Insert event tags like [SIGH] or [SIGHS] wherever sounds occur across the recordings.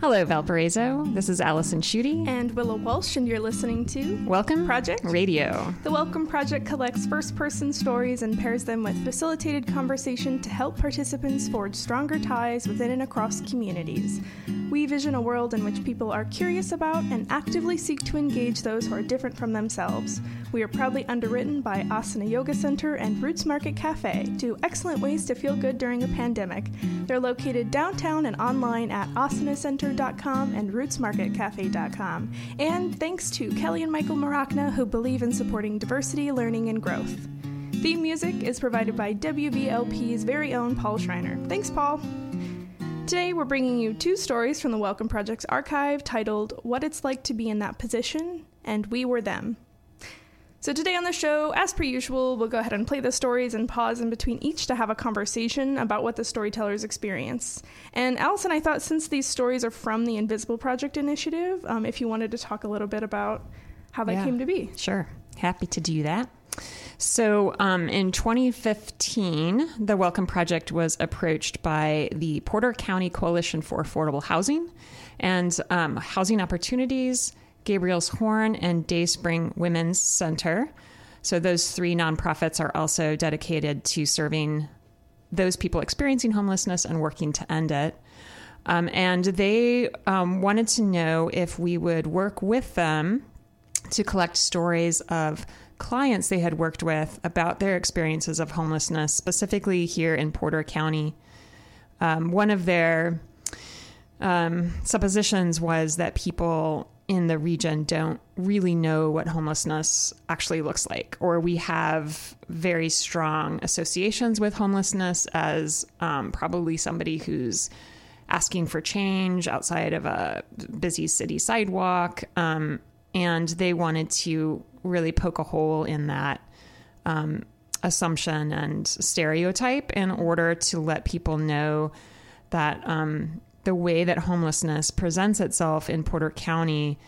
Hello, Valparaiso. This is Allison Schuette. And Willow Walsh, and you're listening to Welcome Project Radio. The Welcome Project collects first person stories and pairs them with facilitated conversation to help participants forge stronger ties within and across communities. We vision a world in which people are curious about and actively seek to engage those who are different from themselves. We are proudly underwritten by Asana Yoga Center and Roots Market Cafe, two excellent ways to feel good during a pandemic. They're located downtown and online at asanacenter.com and rootsmarketcafe.com. And thanks to Kelly and Michael Marachna, who believe in supporting diversity, learning, and growth. Theme music is provided by WVLP's very own Paul Schreiner. Thanks, Paul. Today, we're bringing you two stories from the Welcome Project's archive titled What It's Like to Be in That Position and We Were Them. So, today on the show, as per usual, we'll go ahead and play the stories and pause in between each to have a conversation about what the storytellers experience. And Allison, I thought since these stories are from the Invisible Project Initiative, um, if you wanted to talk a little bit about how that Yeah. came to be. Sure. Happy to do that. So, um, in 2015, the Welcome Project was approached by the Porter County Coalition for Affordable Housing and um, Housing Opportunities, Gabriel's Horn, and Dayspring Women's Center. So, those three nonprofits are also dedicated to serving those people experiencing homelessness and working to end it. Um, and they um, wanted to know if we would work with them to collect stories of clients they had worked with about their experiences of homelessness, specifically here in Porter County. Um, one of their um, suppositions was that people in the region don't really know what homelessness actually looks like, or we have very strong associations with homelessness as um, probably somebody who's asking for change outside of a busy city sidewalk. Um, and they wanted to really poke a hole in that um, assumption and stereotype in order to let people know that um, the way that homelessness presents itself in Porter County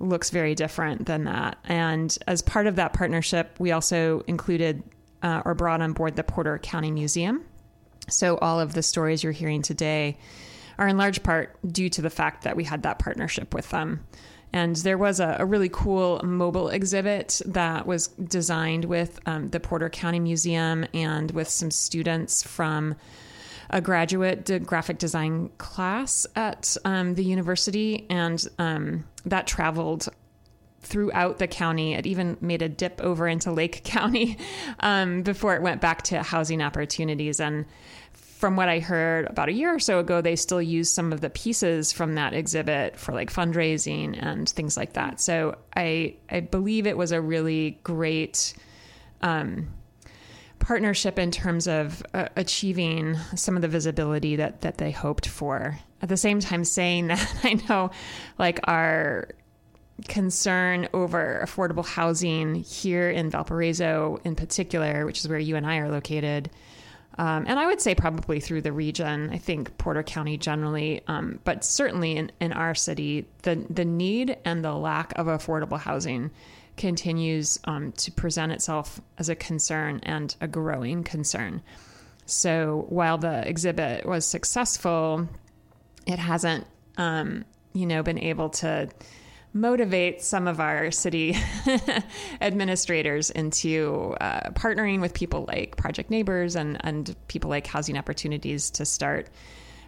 looks very different than that. And as part of that partnership, we also included uh, or brought on board the Porter County Museum. So all of the stories you're hearing today are in large part due to the fact that we had that partnership with them. And there was a, a really cool mobile exhibit that was designed with um, the Porter County Museum and with some students from a graduate graphic design class at um, the university. And um, that traveled throughout the county. It even made a dip over into Lake [LAUGHS] County um, before it went back to housing opportunities. And from what I heard about a year or so ago, they still use some of the pieces from that exhibit for like fundraising and things like that. So I I believe it was a really great um, partnership in terms of uh, achieving some of the visibility that that they hoped for. At the same time, saying [LAUGHS] that I know, like our concern over affordable housing here in Valparaiso, in particular, which is where you and I are located. Um, and I would say probably through the region. I think Porter County generally, um, but certainly in, in our city, the the need and the lack of affordable housing continues um, to present itself as a concern and a growing concern. So while the exhibit was successful, it hasn't, um, you know, been able to motivate some of our city [LAUGHS] administrators into uh, partnering with people like Project Neighbors and, and people like Housing Opportunities to start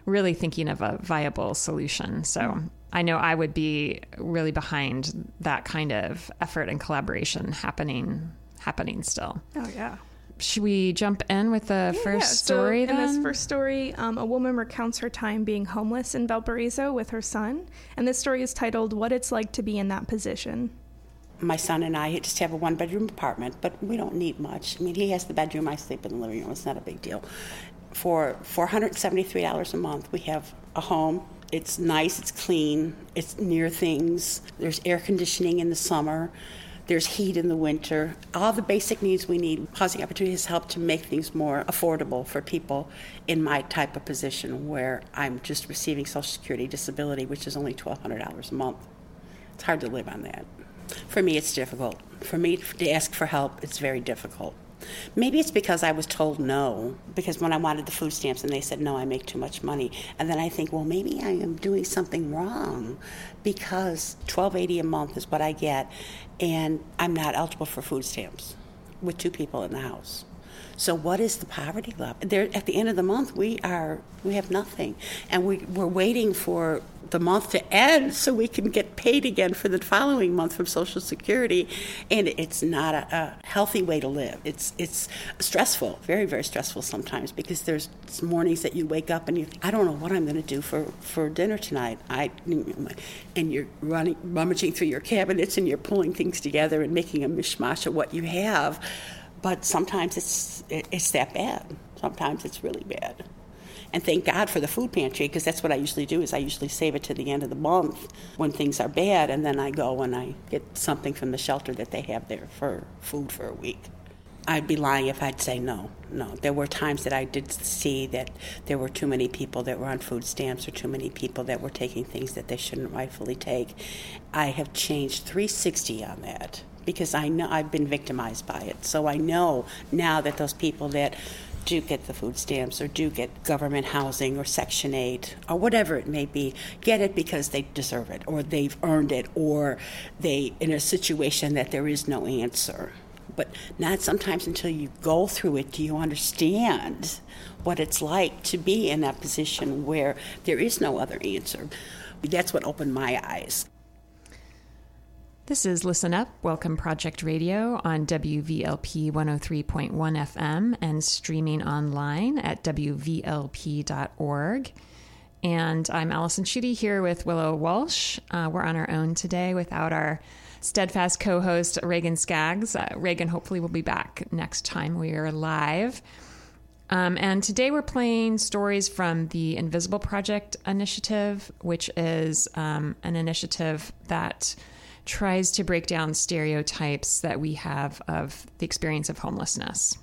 really thinking of a viable solution. So I know I would be really behind that kind of effort and collaboration happening happening still. Oh, yeah. Should we jump in with the Yeah, first so story in this first story, um, a woman recounts her time being homeless in Valparaiso with her son, and this story is titled "What It's Like to Be in That Position." My son and I just have a one bedroom apartment, but we don't need much. I mean, he has the bedroom, I sleep in the living room. It's not a big deal. For $473 a month, we have a home. It's nice, it's clean, it's near things. There's air conditioning in the summer, there's heat in the winter. All the basic needs we need. Housing Opportunities help to make things more affordable for people in my type of position where I'm just receiving Social Security disability, which is only $1,200 a month. It's hard to live on that. For me, it's difficult. For me to ask for help, it's very difficult. Maybe it's because I was told no, because when I wanted the food stamps and they said no, I make too much money. And then I think, well, maybe I am doing something wrong because 1280 a month is what I get and I'm not eligible for food stamps with two people in the house. So what is the poverty level? There, at the end of the month, we are we have nothing, and we we're waiting for the month to end so we can get paid again for the following month from Social Security, and it's not a, a healthy way to live. It's it's stressful, very very stressful sometimes because there's mornings that you wake up and you I don't know what I'm going to do for for dinner tonight. I and you're running rummaging through your cabinets and you're pulling things together and making a mishmash of what you have but sometimes it's it's that bad. Sometimes it's really bad. And thank God for the food pantry because that's what I usually do is I usually save it to the end of the month when things are bad and then I go and I get something from the shelter that they have there for food for a week. I'd be lying if I'd say no. No. There were times that I did see that there were too many people that were on food stamps or too many people that were taking things that they shouldn't rightfully take. I have changed 360 on that because I know I've been victimized by it. So I know now that those people that do get the food stamps or do get government housing or Section 8 or whatever it may be, get it because they deserve it or they've earned it or they in a situation that there is no answer. But not sometimes until you go through it do you understand what it's like to be in that position where there is no other answer. That's what opened my eyes. This is Listen Up, Welcome Project Radio on WVLP 103.1 FM and streaming online at WVLP.org. And I'm Allison Schuette here with Willow Walsh. Uh, we're on our own today without our steadfast co host, Reagan Skaggs. Uh, Reagan hopefully will be back next time we are live. Um, and today we're playing stories from the Invisible Project initiative, which is um, an initiative that tries to break down stereotypes that we have of the experience of homelessness.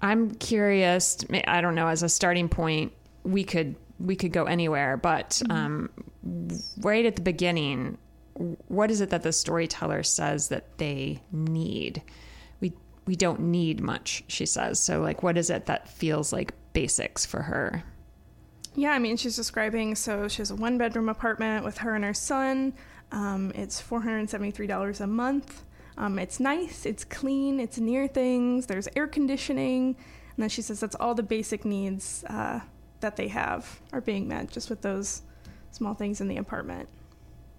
I'm curious, I don't know, as a starting point, we could we could go anywhere, but mm-hmm. um, right at the beginning, what is it that the storyteller says that they need? We we don't need much, she says. So like what is it that feels like basics for her? Yeah, I mean, she's describing so she has a one bedroom apartment with her and her son. Um, it's $473 a month. Um, it's nice, it's clean, it's near things, there's air conditioning. And then she says that's all the basic needs uh, that they have are being met just with those small things in the apartment.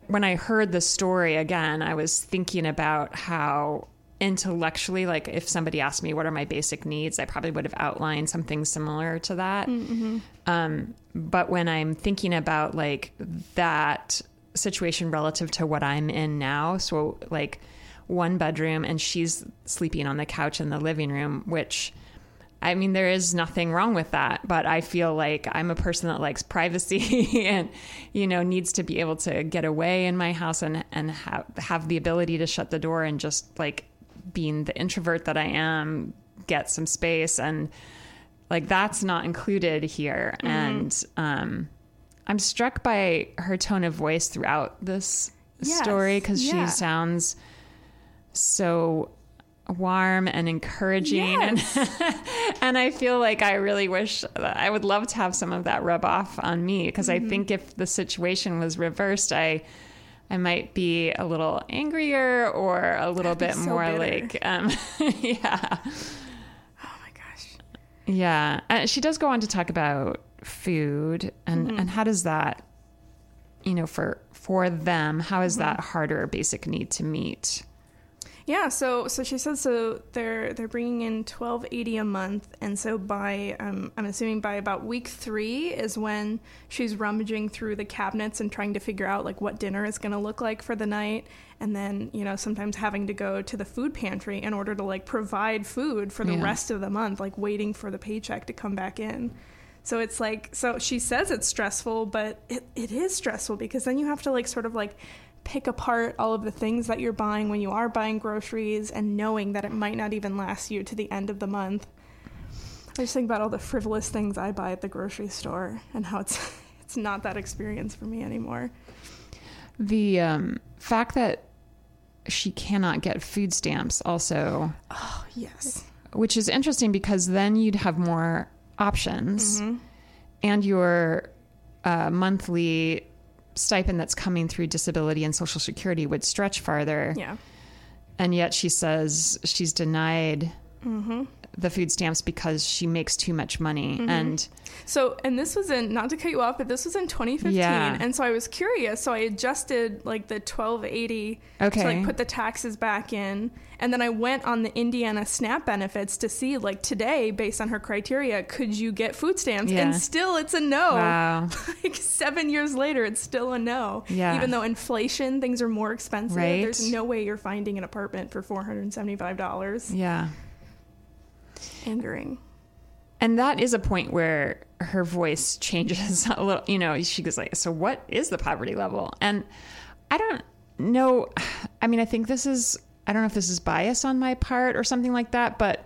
When I heard the story again, I was thinking about how intellectually, like if somebody asked me what are my basic needs, I probably would have outlined something similar to that. Mm-hmm. Um, but when I'm thinking about like that situation relative to what I'm in now. So, like, one bedroom, and she's sleeping on the couch in the living room, which I mean, there is nothing wrong with that, but I feel like I'm a person that likes privacy [LAUGHS] and, you know, needs to be able to get away in my house and, and have, have the ability to shut the door and just like being the introvert that I am, get some space. And like that's not included here. Mm-hmm. And, um, I'm struck by her tone of voice throughout this yes, story because yeah. she sounds so warm and encouraging yes. and [LAUGHS] and I feel like I really wish I would love to have some of that rub off on me because mm-hmm. I think if the situation was reversed I I might be a little angrier or a little bit so more bitter. like um [LAUGHS] yeah oh my gosh yeah uh, she does go on to talk about food and mm-hmm. and how does that you know for for them how is mm-hmm. that harder basic need to meet yeah so so she says so they're they're bringing in 1280 a month and so by um, i'm assuming by about week three is when she's rummaging through the cabinets and trying to figure out like what dinner is going to look like for the night and then you know sometimes having to go to the food pantry in order to like provide food for the yeah. rest of the month like waiting for the paycheck to come back in so it's like, so she says it's stressful, but it, it is stressful because then you have to like sort of like pick apart all of the things that you're buying when you are buying groceries and knowing that it might not even last you to the end of the month. I just think about all the frivolous things I buy at the grocery store and how it's [LAUGHS] it's not that experience for me anymore. The um, fact that she cannot get food stamps also. Oh yes which is interesting because then you'd have more options Mm-hmm. and your uh, monthly stipend that's coming through disability and social security would stretch farther Yeah. and yet she says she's denied Mm-hmm. the food stamps because she makes too much money and So, and this was in, not to cut you off, but this was in 2015. Yeah. And so I was curious. So I adjusted like the 1280 okay. to like put the taxes back in. And then I went on the Indiana SNAP benefits to see like today, based on her criteria, could you get food stamps? Yeah. And still it's a no. wow [LAUGHS] like seven years later, it's still a no. Yeah. Even though inflation, things are more expensive. Right. There's no way you're finding an apartment for $475. yeah Angering. and that is a point where her voice changes [LAUGHS] a little you know she goes like so what is the poverty level and i don't know i mean i think this is i don't know if this is bias on my part or something like that but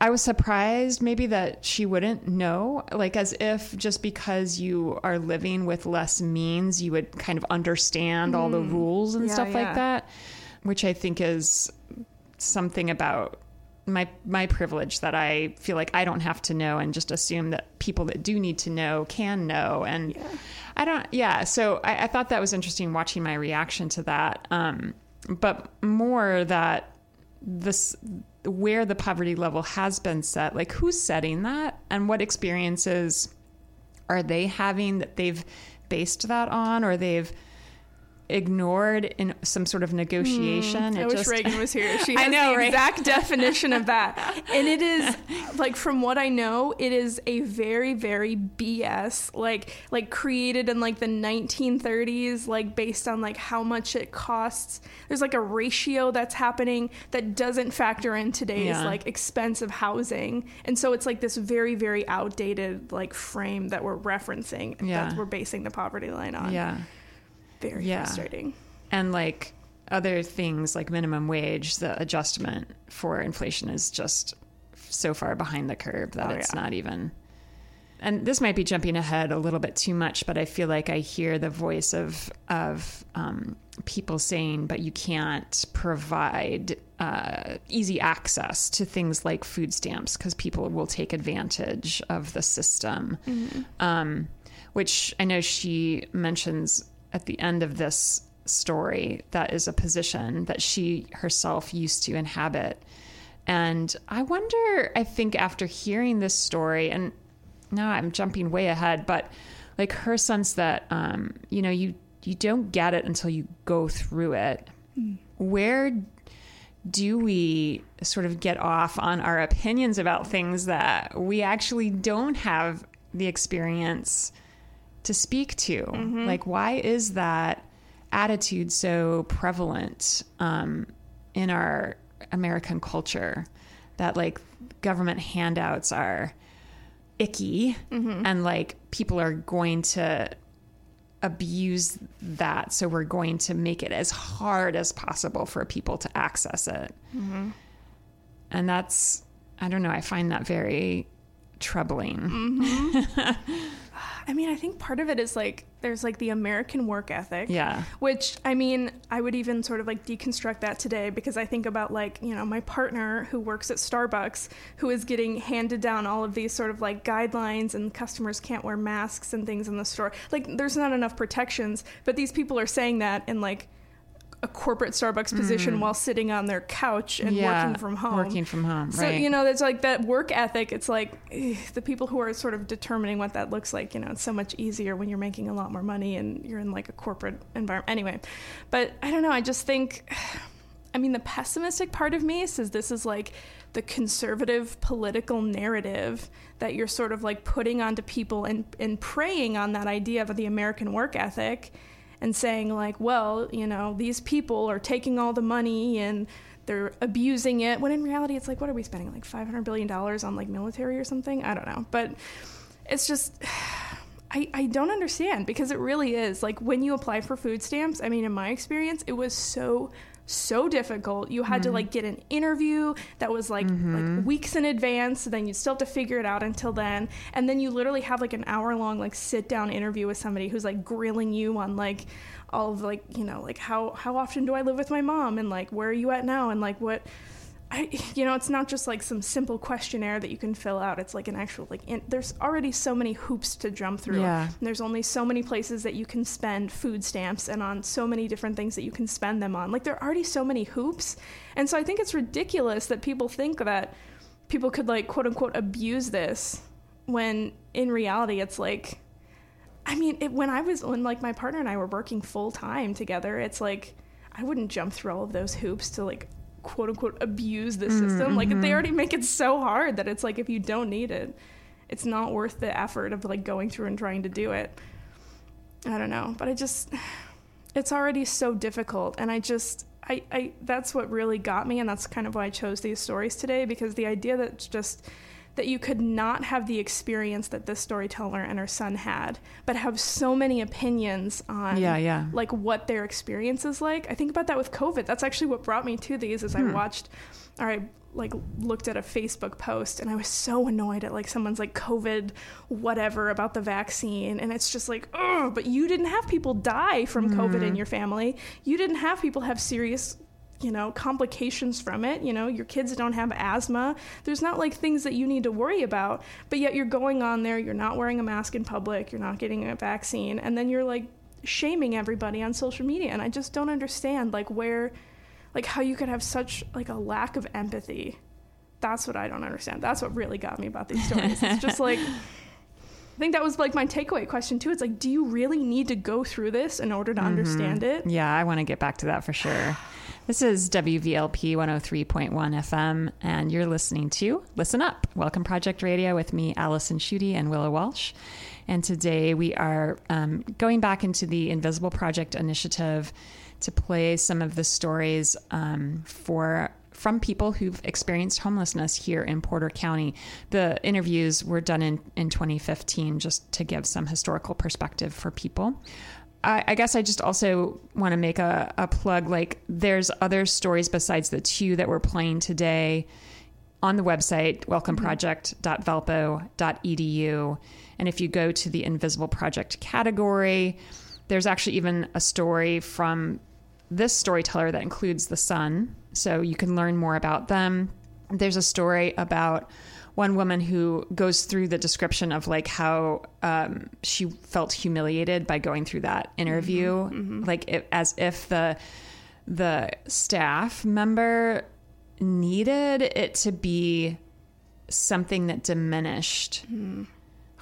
i was surprised maybe that she wouldn't know like as if just because you are living with less means you would kind of understand all the rules and Mm. Yeah, stuff yeah. like that which i think is something about my my privilege that I feel like I don't have to know and just assume that people that do need to know can know. And I don't yeah so I, I thought that was interesting watching my reaction to that. Um, but more that this where the poverty level has been set like who's setting that and what experiences are they having that they've based that on or they've ignored in some sort of negotiation hmm, I It wish just- Reagan was here. [LAUGHS] She I know, the right? exact definition of that. [LAUGHS] And it is like from what I know, it is a very, very BS, like like created in like the 1930s, like based on like how much it costs. There's like a ratio that's happening that doesn't factor in today's Yeah. like expensive housing. And so it's like this very, very outdated like frame that we're referencing Yeah. that we're basing the poverty line on. yeah Very Yeah. frustrating. and like other things like minimum wage the adjustment for inflation is just so far behind the curve that Oh, it's yeah. not even and this might be jumping ahead a little bit too much but i feel like i hear the voice of of um, people saying but you can't provide uh, easy access to things like food stamps because people will take advantage of the system um, which i know she mentions at the end of this story that is a position that she herself used to inhabit and I wonder, I think after hearing this story, and now I'm jumping way ahead, but like her sense that, um, you know, you, you don't get it until you go through it. Where do we sort of get off on our opinions about things that we actually don't have the experience to speak to? Mm-hmm. Like, why is that attitude so prevalent um, in our American culture that like government handouts are icky mm-hmm. and like people are going to abuse that so we're going to make it as hard as possible for people to access it? Mm-hmm. And that's i don't know i find that very troubling [LAUGHS] I mean, I think part of it is like there's like the American work ethic. yeah Which I mean, I would even sort of like deconstruct that today because I think about like, you know, my partner who works at Starbucks who is getting handed down all of these sort of like guidelines and customers can't wear masks and things in the store. Like there's not enough protections, but these people are saying that and like a corporate Starbucks position while sitting on their couch and Mm. yeah working from home. working from home So right you know, there's like that work ethic. It's like eh, the people who are sort of determining what that looks like. You know, it's so much easier when you're making a lot more money and you're in like a corporate environment. Anyway, but I don't know. I just think, [SIGHS] I mean, the pessimistic part of me says this is like the conservative political narrative that you're sort of like putting onto people and and preying on that idea of the American work ethic and saying like, well, you know, these people are taking all the money and they're abusing it. When in reality, it's like, what are we spending? Like five hundred billion dollars on like military or something? I don't know, but it's just. [SIGHS] I, I don't understand because it really is like when you apply for food stamps. I mean, in my experience, it was so so difficult. You had to mm-hmm. like get an interview that was like like mm-hmm. weeks in advance. Then you still have to figure it out until then, and then you literally have like an hour long like sit down interview with somebody who's like grilling you on like all of like you know like how how often do I live with my mom and like where are you at now and like what I, [LAUGHS] you know, it's not just like some simple questionnaire that you can fill out. It's like an actual like. In, there's already so many hoops to jump through. Yeah. And there's only so many places that you can spend food stamps and on so many different things that you can spend them on. Like there are already so many hoops, and so I think it's ridiculous that people think that people could like quote unquote abuse this when in reality it's like. I mean, it, when I was when like my partner and I were working full time together, it's like I wouldn't jump through all of those hoops to like quote unquote abuse the mm, system. Like they mm-hmm. already make it so hard that it's like if you don't need it, it's not worth the effort of like going through and trying to do it. I don't know, but I just [SIGHS] it's already so difficult and I just I, I that's what really got me and that's kind of why I chose these stories today because the idea that just that you could not have the experience that this storyteller and her son had, but have so many opinions on Yeah, yeah. like what their experience is like. I think about that with COVID. That's actually what brought me to these is I hmm. watched or I like looked at a Facebook post and I was so annoyed at like someone's like COVID whatever about the vaccine and it's just like oh but you didn't have people die from COVID in hmm. your family. You didn't have people have serious you know complications from it. You know your kids don't have asthma. There's not like things that you need to worry about but yet you're going on there you're not wearing a mask in public you're not getting a vaccine and then you're like shaming everybody on social media. And i just don't understand like where like how you could have such like a lack of empathy. That's what i don't understand. That's what really got me about these stories. It's just like [LAUGHS] think that was like my takeaway question too. It's like, do you really need to go through this in order to understand it? Yeah, I want to get back to that for sure. [SIGHS] This is WVLP 103.1 FM, and you're listening to Listen Up, Welcome Project Radio with me, Allison Schuette, and Willow Walsh. And today we are um, going back into the Invisible Project initiative to play some of the stories um, for from people who've experienced homelessness here in Porter County. The interviews were done in, in 2015 just to give some historical perspective for people. I, I guess I just also want to make a, a plug like, there's other stories besides the two that we're playing today on the website, welcomeproject.valpo.edu. And if you go to the Invisible Project category, there's actually even a story from this storyteller that includes the son. So you can learn more about them. There's a story about one woman who goes through the description of like how um, she felt humiliated by going through that interview, mm-hmm. Mm-hmm. like it, as if the the staff member needed it to be something that diminished mm-hmm.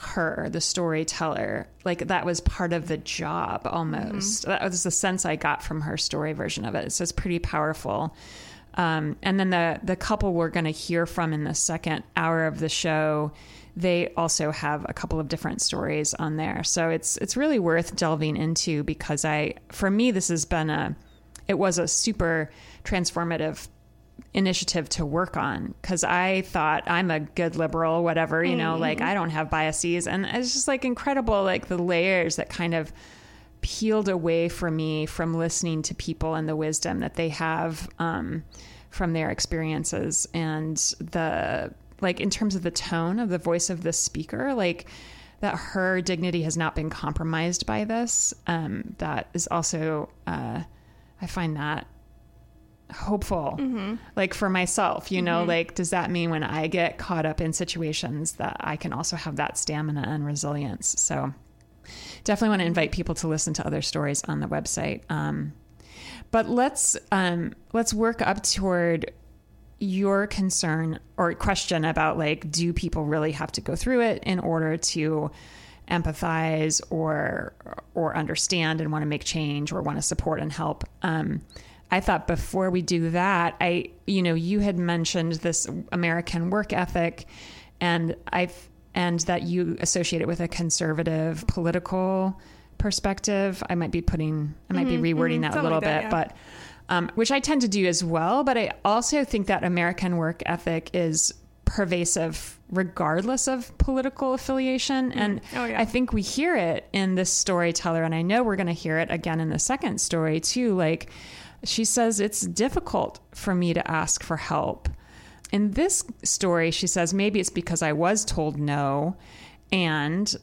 Her, the storyteller. Like that was part of the job almost. That was the sense I got from her story version of it. So it's pretty powerful. Um, and then the the couple we're going to hear from in the second hour of the show, they also have a couple of different stories on there. So it's it's really worth delving into because I, for me, this has been a, it was a super transformative initiative to work on because I thought I'm a good liberal, whatever, you know, like I don't have biases. And it's just like incredible, like the layers that kind of peeled away from me from listening to people and the wisdom that they have um, from their experiences and the, like, in terms of the tone of the voice of the speaker, like, that her dignity has not been compromised by this. Um, that is also, uh, I find that hopeful like for myself you know like does that mean when i get caught up in situations that i can also have that stamina and resilience? So definitely want to invite people to listen to other stories on the website. Um, but let's um, let's work up toward your concern or question about like do people really have to go through it in order to empathize or or understand and want to make change or want to support and help? Um, i thought before we do that i you know you had mentioned this american work ethic and i've and that you associate it with a conservative political perspective i might be putting i might be mm-hmm, rewording mm-hmm. that a little like that, bit yeah. but um, which I tend to do as well. But I also think that American work ethic is pervasive regardless of political affiliation. Mm. And Oh, yeah. I think we hear it in this storyteller, and I know we're going to hear it again in the second story too. Like she says, it's difficult for me to ask for help. In this story, she says, maybe it's because I was told no. And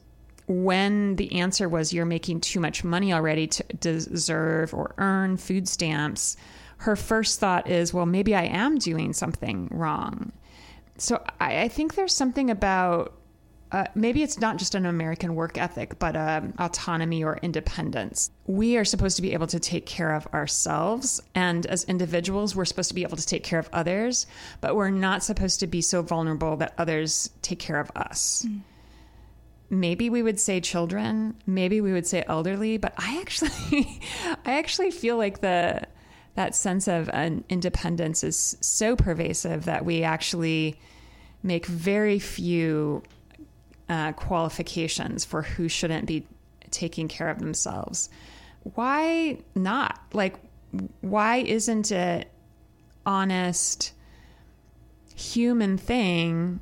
when the answer was you're making too much money already to deserve or earn food stamps her first thought is, well, maybe I am doing something wrong. So I, I think there's something about uh, maybe it's not just an American work ethic, but um, autonomy or independence. We are supposed to be able to take care of ourselves. And as individuals, we're supposed to be able to take care of others, but we're not supposed to be so vulnerable that others take care of us. Mm. Maybe we would say children, maybe we would say elderly, but I actually, [LAUGHS] I actually feel like the that sense of an independence is so pervasive that we actually make very few uh, qualifications for who shouldn't be taking care of themselves. Why not? Like, why isn't it honest human thing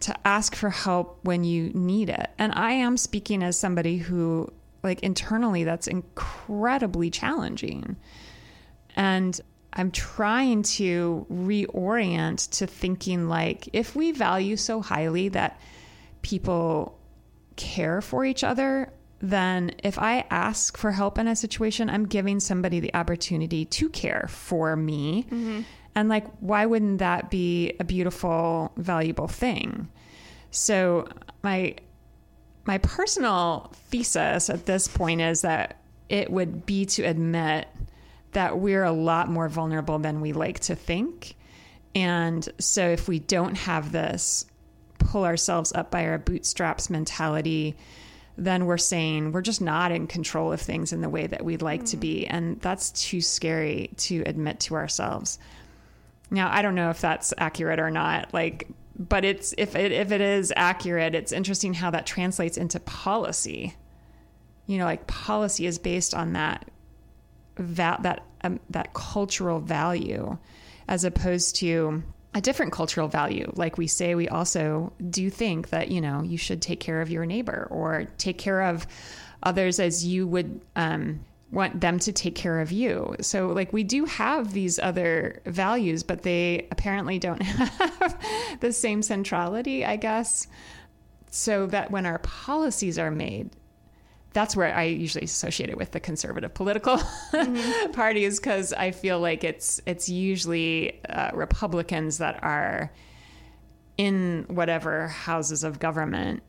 to ask for help when you need it? And I am speaking as somebody who, like, internally, that's incredibly challenging. And I'm trying to reorient to thinking like if we value so highly that people care for each other, then if I ask for help in a situation, I'm giving somebody the opportunity to care for me. Mm-hmm. And like, why wouldn't that be a beautiful, valuable thing? So my my personal thesis at this point is that it would be to admit that we're a lot more vulnerable than we like to think. And so if we don't have this pull ourselves up by our bootstraps mentality, then we're saying we're just not in control of things in the way that we'd like mm. to be. And that's too scary to admit to ourselves. Now, I don't know if that's accurate or not. Like, but it's if it if it is accurate, it's interesting how that translates into policy. You know, like policy is based on that that that um, that cultural value, as opposed to a different cultural value. Like we say, we also do think that, you know, you should take care of your neighbor or take care of others as you would um, want them to take care of you. So, like, we do have these other values, but they apparently don't [LAUGHS] have the same centrality, I guess. So that when our policies are made, that's where I usually associate it with the conservative political [LAUGHS] mm-hmm. parties because I feel like it's it's usually uh, Republicans that are in whatever houses of government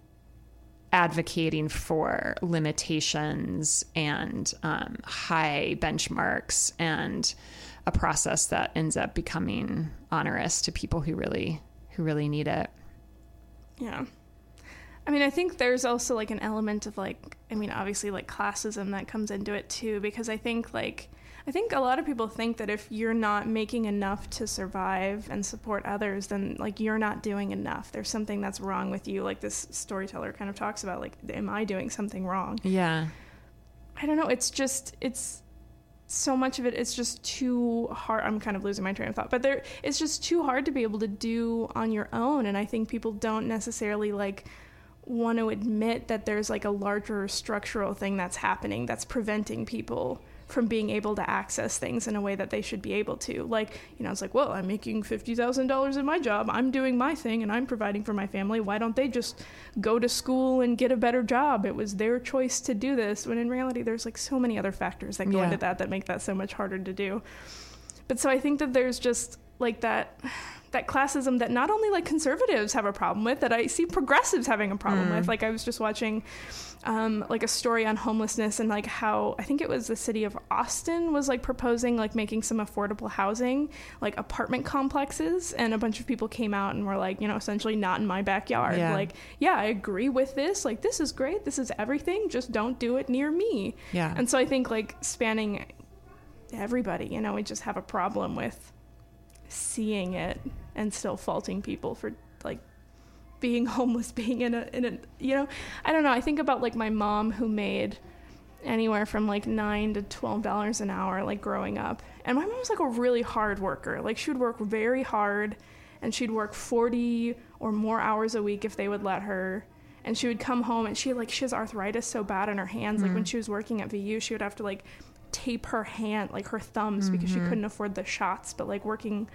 advocating for limitations and um, high benchmarks and a process that ends up becoming onerous to people who really who really need it. Yeah. I mean, I think there's also like an element of like, I mean, obviously like classism that comes into it too, because I think like, I think a lot of people think that if you're not making enough to survive and support others, then like you're not doing enough. There's something that's wrong with you. Like this storyteller kind of talks about, like, am I doing something wrong? Yeah. I don't know. It's just, it's, so much of it it's just too hard i'm kind of losing my train of thought but there it's just too hard to be able to do on your own and i think people don't necessarily like want to admit that there's like a larger structural thing that's happening that's preventing people from being able to access things in a way that they should be able to. Like, you know, it's like, well, I'm making $50,000 in my job. I'm doing my thing and I'm providing for my family. Why don't they just go to school and get a better job? It was their choice to do this. When in reality, there's like so many other factors that go yeah. into that that make that so much harder to do. But so I think that there's just like that that classism that not only like conservatives have a problem with, that I see progressives having a problem mm. with. Like I was just watching um, like a story on homelessness and like how I think it was the city of Austin was like proposing like making some affordable housing, like apartment complexes, and a bunch of people came out and were like, you know, essentially not in my backyard. Yeah. Like, yeah, I agree with this. Like, this is great. This is everything. Just don't do it near me. Yeah. And so I think like spanning everybody, you know, we just have a problem with seeing it and still faulting people for like being [LAUGHS] homeless, being in a in a you know, I don't know. I think about like my mom who made anywhere from like nine to twelve dollars an hour like growing up. And my mom was like a really hard worker. Like she would work very hard and she'd work forty or more hours a week if they would let her. And she would come home and she like she has arthritis so bad in her hands. Mm. Like when mm. she was working at VU, she would have to like tape her hand, like her thumbs, mm-hmm. because she mm-hmm. couldn't afford the shots. But like working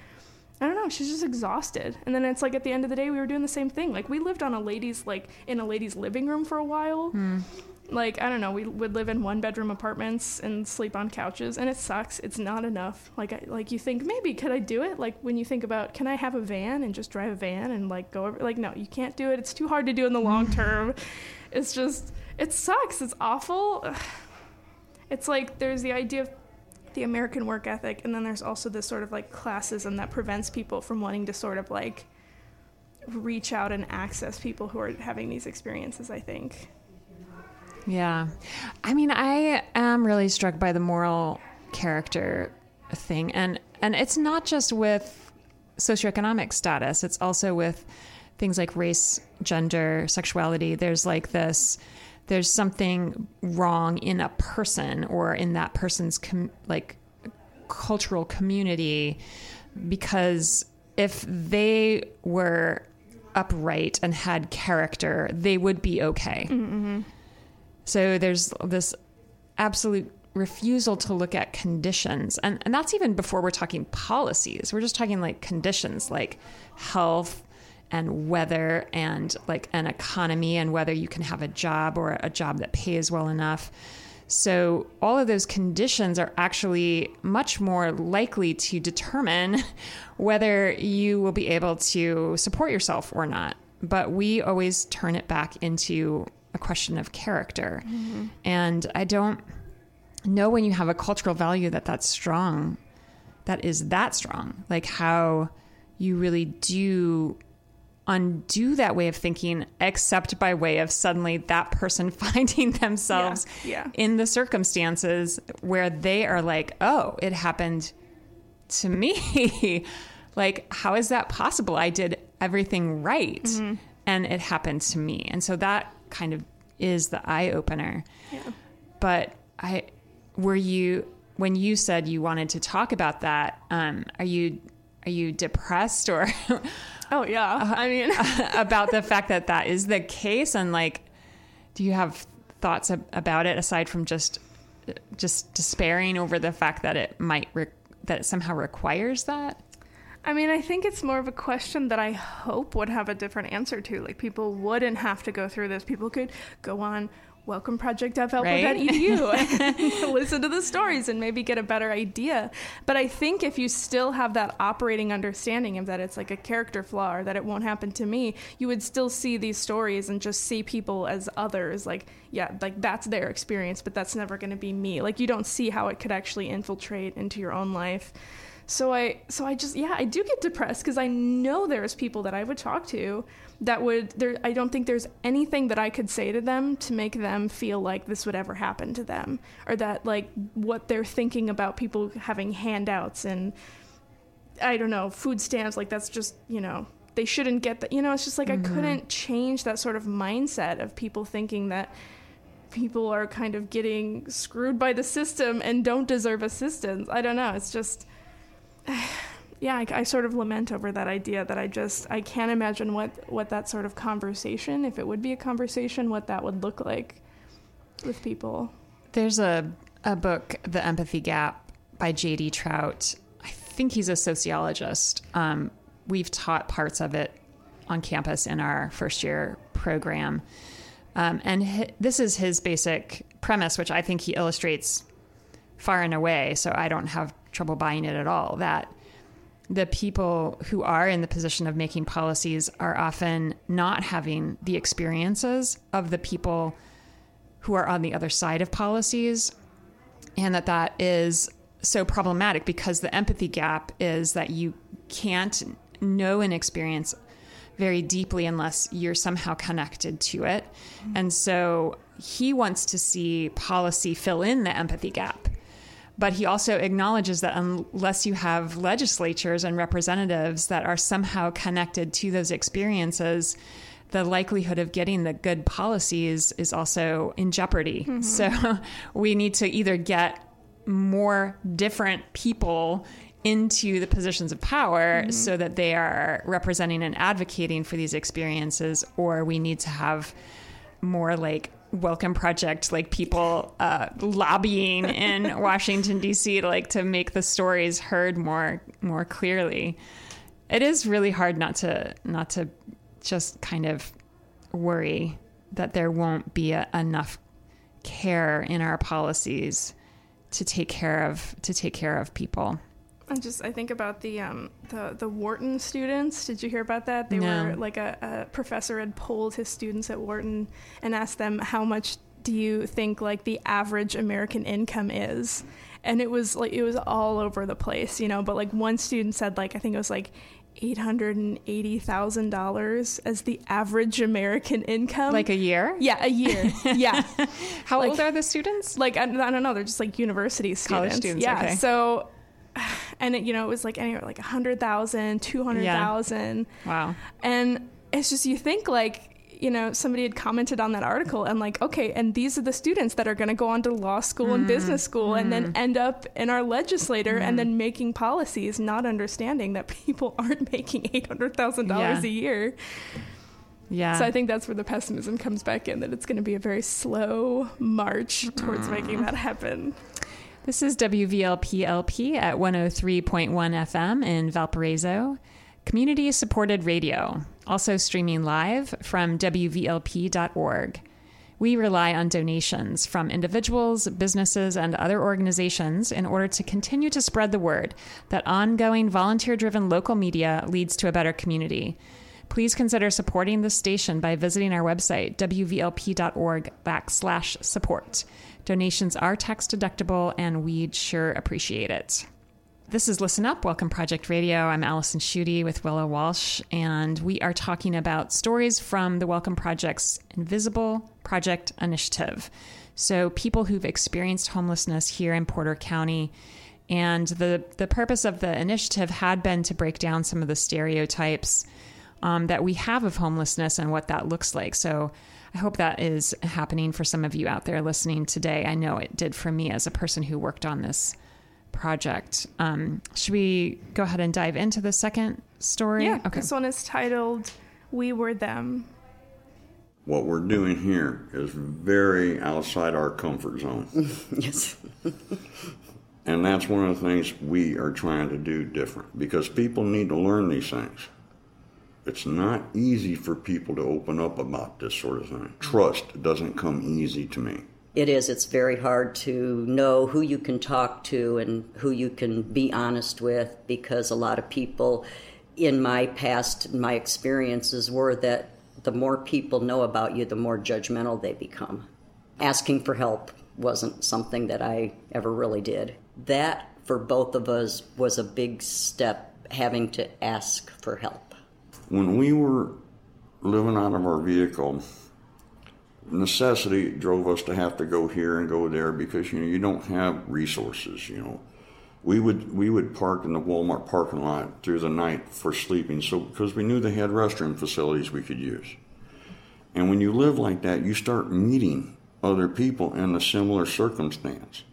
I don't know, she's just exhausted. And then it's like at the end of the day, we were doing the same thing. Like we lived on a lady's, like in a lady's living room for a while. Mm. like I don't know, we would live in one bedroom apartments and sleep on couches, and it sucks. It's not enough. Like I, like you think maybe could I do it? Like when you think about can I have a van and just drive a van and like go over? Like no, you can't do it. It's too hard to do in the long [LAUGHS] term. It's just it sucks. It's awful. [SIGHS] It's like there's the idea of the American work ethic, and then there's also this sort of like classism that prevents people from wanting to sort of like reach out and access people who are having these experiences. I think. Yeah. I mean, I am really struck by the moral character thing. And, and it's not just with socioeconomic status, it's also with things like race, gender, sexuality. There's like this there's something wrong in a person or in that person's com- like cultural community because if they were upright and had character, they would be okay. Mm-hmm. So there's this absolute refusal to look at conditions. And, and that's even before we're talking policies. We're just talking like conditions like health and weather and like an economy and whether you can have a job or a job that pays well enough. So, all of those conditions are actually much more likely to determine [LAUGHS] whether you will be able to support yourself or not. But we always turn it back into a question of character. Mm-hmm. And I don't know when you have a cultural value that that's strong, that is that strong, like how you really do undo that way of thinking except by way of suddenly that person [LAUGHS] finding themselves yeah, yeah. in the circumstances where they are like oh it happened to me [LAUGHS] like how is that possible i did everything right mm-hmm. and it happened to me and so that kind of is the eye opener. Yeah. But I were you when you said you wanted to talk about that, um, are you are you depressed or [LAUGHS] Oh yeah. Uh, I mean [LAUGHS] uh, about the fact that that is the case and like do you have thoughts about it aside from just uh, just despairing over the fact that it might re- that it somehow requires that? I mean, I think it's more of a question that I hope would have a different answer to. Like, people wouldn't have to go through this. People could go on welcomeproject.edu right? and [LAUGHS] [LAUGHS] listen to the stories and maybe get a better idea. But I think if you still have that operating understanding of that it's like a character flaw or that it won't happen to me, you would still see these stories and just see people as others. Like, yeah, like that's their experience, but that's never going to be me. Like, you don't see how it could actually infiltrate into your own life. So I so I just yeah, I do get depressed because I know there's people that I would talk to that would there I don't think there's anything that I could say to them to make them feel like this would ever happen to them or that like what they're thinking about people having handouts and I don't know, food stamps like that's just, you know, they shouldn't get that. You know, it's just like mm-hmm. I couldn't change that sort of mindset of people thinking that people are kind of getting screwed by the system and don't deserve assistance. I don't know. It's just [SIGHS] yeah, I, I, sort of lament over that idea that I just I can't imagine what what that sort of conversation, if it would be a conversation, what that would look like with people. There's a a book, The Empathy Gap, by J.D. Trout. I think he's a sociologist. Um, we've taught parts of it on campus in our first year program, um, and this is his basic premise, which I think he illustrates far and away. So I don't have trouble buying it at all that the people who are in the position of making policies are often not having the experiences of the people who are on the other side of policies and that that is so problematic because the empathy gap is that you can't know an experience very deeply unless you're somehow connected to it. Mm-hmm. And so he wants to see policy fill in the empathy gap but he also acknowledges that unless you have legislatures and representatives that are somehow connected to those experiences, the likelihood of getting the good policies is also in jeopardy. Mm-hmm. So [LAUGHS] we need to either get more different people into the positions of power mm-hmm. so that they are representing and advocating for these experiences, or we need to have more like welcome project like people uh, lobbying in [LAUGHS] Washington D.C. to like to make the stories heard more more clearly. It is really hard not to not to just kind of worry that there won't be a, enough care in our policies to take care of to take care of people. I just I think about the um the the Wharton students. Did you hear about that? They No. were like a, a professor had polled his students at Wharton and asked them how much do you think like the average American income is? And it was like it was all over the place, you know. But like one student said like I think it was like eight hundred and eighty thousand dollars as the average American income. Like a year? yeah, a year. [LAUGHS] yeah. How Like- old are the students? like I, I don't know, they're just like university students. College students, yeah. okay. So, and it, you know, it was like anywhere like a hundred thousand, two hundred thousand, Wow. and it's just you think like you know somebody had commented on that article and like okay and these are the students that are going to go on to law school and business mm. school and then mm. end up in our legislator and mm-hmm. then making policies not understanding that [LAUGHS] people aren't making $800000 Yeah. a year. Yeah. so i think that's where the pessimism comes back in that it's going to be a very slow march towards mm. making that happen This is WVLP at 103.1 FM in Valparaiso, community supported radio, also streaming live from WVLP.org. We rely on donations from individuals, businesses, and other organizations in order to continue to spread the word that ongoing volunteer driven local media leads to a better community. Please consider supporting the station by visiting our website, wvlp.org backslash support. Donations are tax deductible and we'd sure appreciate it. This is Listen Up, Welcome Project Radio. I'm Allison Schuette with Willow Walsh, and we are talking about stories from the Welcome Project's Invisible Project Initiative. So, people who've experienced homelessness here in Porter County. And the, the purpose of the initiative had been to break down some of the stereotypes um, that we have of homelessness and what that looks like. So, I hope that is happening for some of you out there listening today. I know it did for me as a person who worked on this project. Um, should we go ahead and dive into the second story? yeah Okay. this one is titled we were them What we're doing here is very outside our comfort zone. [LAUGHS] Yes. And that's one of the things we are trying to do different because people need to learn these things. It's not easy for people to open up about this sort of thing. Trust doesn't come easy to me. It is. It's very hard to know who you can talk to and who you can be honest with because a lot of people in my past, my experiences were that the more people know about you, the more judgmental they become. Asking for help wasn't something that I ever really did. That, for both of us, was a big step having to ask for help. When we were living out of our vehicle, necessity drove us to have to go here and go there because you know you don't have resources. You know, we would we would park in the Walmart parking lot through the night for sleeping, so because we knew they had restroom facilities we could use. And when you live like that, you start meeting other people in a similar circumstance.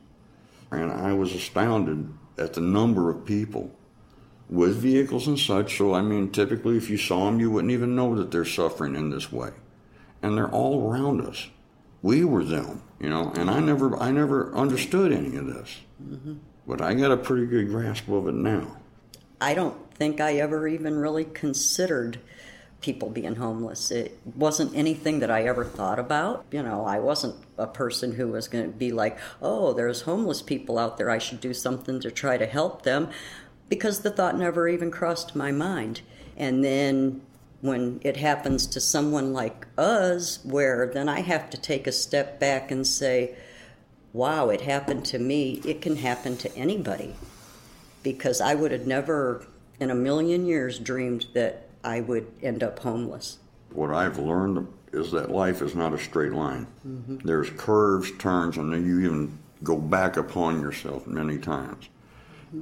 And I was astounded at the number of people with vehicles and such. So, I mean, typically, if you saw them, you wouldn't even know that they're suffering in this way. And they're all around us. We were them, you know. And I never, I never understood any of this, mm-hmm. but I got a pretty good grasp of it now. I don't think I ever even really considered people being homeless. It wasn't anything that I ever thought about. You know, I wasn't a person who was going to be like, oh, there's homeless people out there. I should do something to try to help them because the thought never even crossed my mind. And then when it happens to someone like us, where then I have to take a step back and say, wow, it happened to me, it can happen to anybody because I would have never in a million years dreamed that I would end up homeless. What I've learned is that life is not a straight line. Mm-hmm. There's curves, turns, and then you even go back upon yourself many times.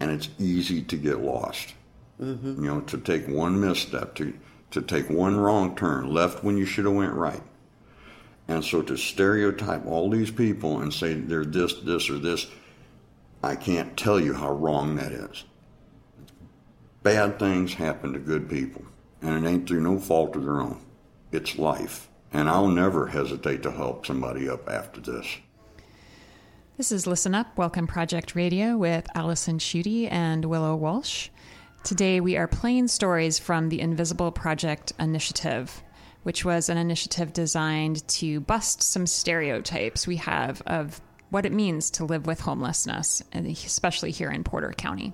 And it's easy to get lost. Mm-hmm. You know, to take one misstep, to to take one wrong turn, left when you should have went right. And so to stereotype all these people and say they're this, this, or this, I can't tell you how wrong that is. Bad things happen to good people, and it ain't through no fault of their own. It's life. And I'll never hesitate to help somebody up after this. This is Listen Up, Welcome Project Radio with Allison Schuette and Willow Walsh. Today we are playing stories from the Invisible Project Initiative. which was an initiative designed to bust some stereotypes we have of what it means to live with homelessness, especially here in Porter County.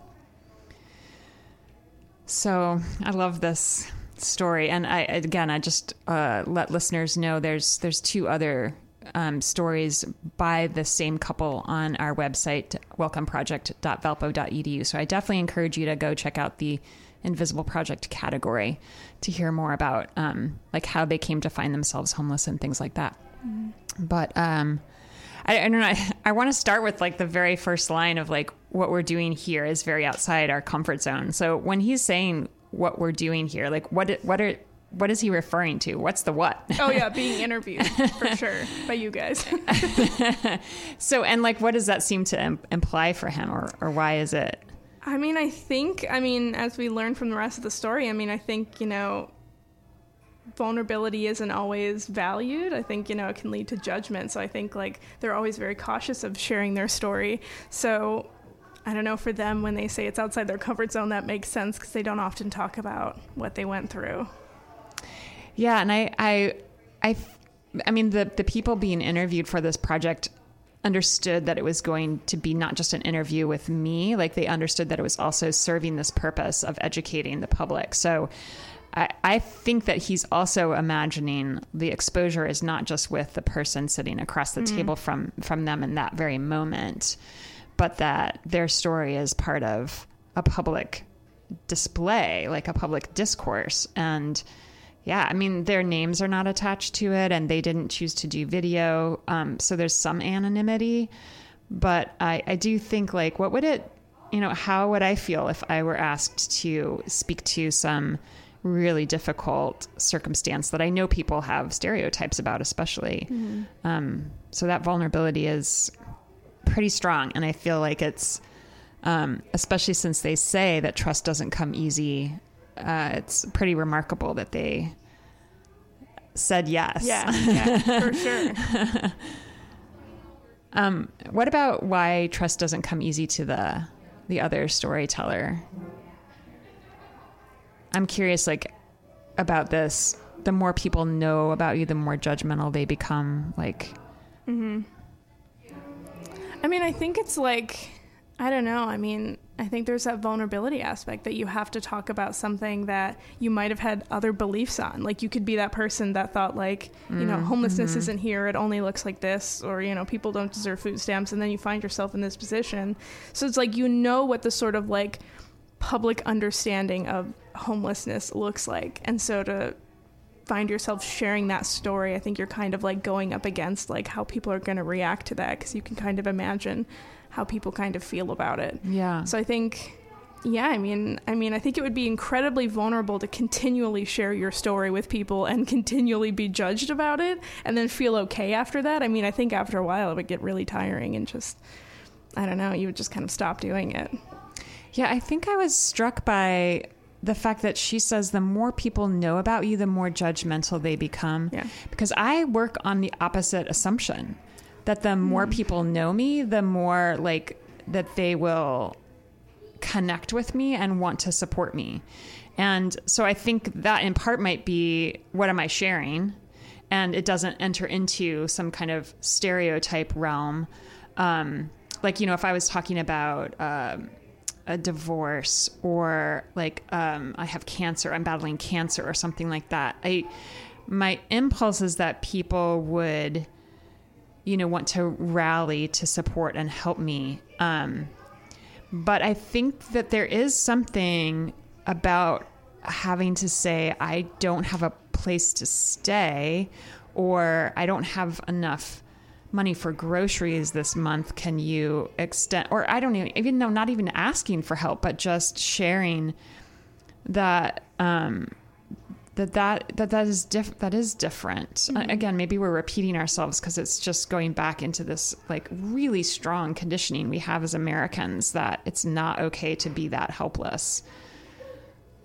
So I love this story, and I again I just uh, let listeners know there's there's two other um, stories by the same couple on our website welcomeproject.valpo.edu. So I definitely encourage you to go check out the Invisible Project category to hear more about um, like how they came to find themselves homeless and things like that. Mm-hmm. But um, I, I, don't know. [LAUGHS] I, I want to start with like the very first line of like what we're doing here is very outside our comfort zone. So when he's saying what we're doing here, like what what are what is he referring to? What's the what? Oh yeah, [LAUGHS] being interviewed for sure by you guys. [LAUGHS] so and like, what does that seem to Im- imply for him, or or why is it? I mean, I think, I mean, as we learn from the rest of the story, I mean, I think, you know, vulnerability isn't always valued. I think, you know, it can lead to judgment. So I think, like, they're always very cautious of sharing their story. So I don't know, for them, when they say it's outside their comfort zone, that makes sense because they don't often talk about what they went through. Yeah. And I, I, I, I mean, the, the people being interviewed for this project understood that it was going to be not just an interview with me, like they understood that it was also serving this purpose of educating the public. So I, I think that he's also imagining the exposure is not just with the person sitting across the mm. table from from them in that very moment, but that their story is part of a public display, like a public discourse. And yeah, I mean, their names are not attached to it and they didn't choose to do video. Um, so there's some anonymity. But I, I do think, like, what would it, you know, how would I feel if I were asked to speak to some really difficult circumstance that I know people have stereotypes about, especially? Mm-hmm. Um, so that vulnerability is pretty strong. And I feel like it's, um, especially since they say that trust doesn't come easy uh, it's pretty remarkable that they said yes. Yeah, [LAUGHS] yeah for sure. [LAUGHS] um, what about why trust doesn't come easy to the the other storyteller? I'm curious, like about this. The more people know about you, the more judgmental they become. Like, mm-hmm. I mean, I think it's like I don't know. I mean, I think there's that vulnerability aspect that you have to talk about something that you might have had other beliefs on. Like you could be that person that thought like, you know, homelessness mm-hmm. isn't here, it only looks like this or you know, people don't deserve food stamps and then you find yourself in this position. So it's like you know what the sort of like public understanding of homelessness looks like. And so to find yourself sharing that story, I think you're kind of like going up against like how people are going to react to that because you can kind of imagine how people kind of feel about it. Yeah. So I think yeah, I mean, I mean, I think it would be incredibly vulnerable to continually share your story with people and continually be judged about it and then feel okay after that. I mean, I think after a while it would get really tiring and just I don't know, you would just kind of stop doing it. Yeah, I think I was struck by the fact that she says the more people know about you, the more judgmental they become. Yeah. Because I work on the opposite assumption that the more mm. people know me, the more like that they will connect with me and want to support me. And so I think that in part might be what am I sharing? And it doesn't enter into some kind of stereotype realm. Um, like, you know, if I was talking about um, a divorce or like um, I have cancer, I'm battling cancer or something like that, I my impulse is that people would you know, want to rally to support and help me. Um, but I think that there is something about having to say, I don't have a place to stay, or I don't have enough money for groceries this month. Can you extend, or I don't even, even know, not even asking for help, but just sharing that, um, that that that that is diff- that is different. Mm-hmm. again, maybe we're repeating ourselves because it's just going back into this like really strong conditioning we have as Americans that it's not okay to be that helpless.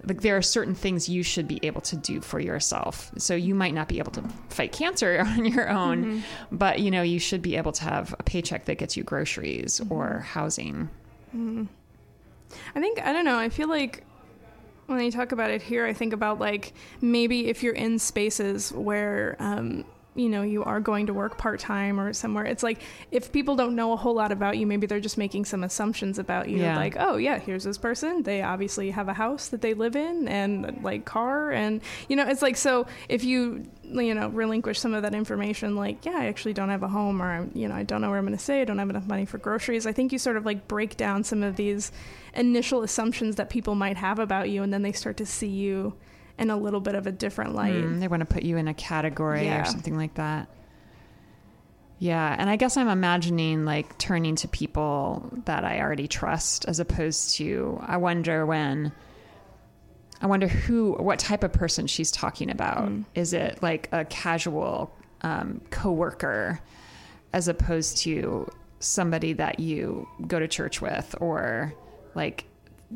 Like there are certain things you should be able to do for yourself. So you might not be able to fight cancer [LAUGHS] on your own, mm-hmm. but you know you should be able to have a paycheck that gets you groceries mm-hmm. or housing. Mm-hmm. I think I don't know. I feel like when you talk about it here, I think about like maybe if you're in spaces where um, you know you are going to work part time or somewhere. It's like if people don't know a whole lot about you, maybe they're just making some assumptions about you. Yeah. Like, oh yeah, here's this person. They obviously have a house that they live in and like car and you know it's like so if you you know relinquish some of that information like yeah i actually don't have a home or I'm, you know i don't know where i'm going to stay i don't have enough money for groceries i think you sort of like break down some of these initial assumptions that people might have about you and then they start to see you in a little bit of a different light Mm, they want to put you in a category Yeah. or something like that. Yeah, and I guess I'm imagining like turning to people that I already trust as opposed to I wonder when I wonder who what type of person she's talking about. Is it like a casual um, coworker as opposed to somebody that you go to church with or like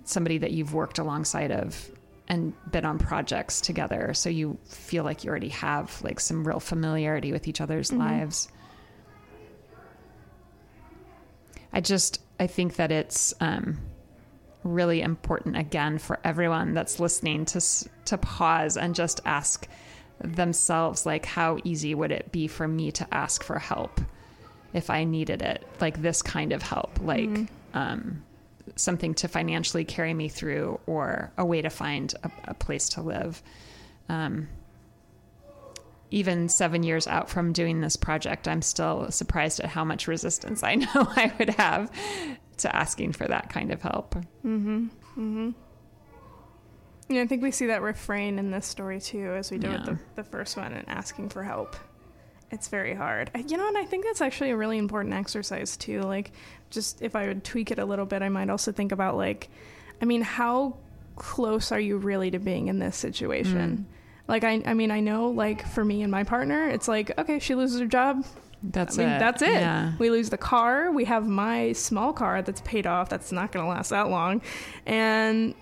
somebody that you've worked alongside of and been on projects together. So you feel like you already have like some real familiarity with each other's lives. I just i think that it's um really important again for everyone that's listening to to pause and just ask themselves like how easy would it be for me to ask for help if I needed it, like this kind of help, like um, something to financially carry me through or a way to find a, a place to live. Um, even seven years out from doing this project, I'm still surprised at how much resistance I [LAUGHS] know I would have to asking for that kind of help. Yeah, I think we see that refrain in this story too, as we do with the, the first one and asking for help. It's very hard. I- You know, and I think that's actually a really important exercise too. Like, just if I would tweak it a little bit, I might also think about, like, I mean, how close are you really to being in this situation? Like, I, I mean, I know, like, for me and my partner, it's like, okay, she loses her job, That's I mean, it. that's it. Yeah. We lose the car. We have my small car that's paid off. That's not going to last that long, and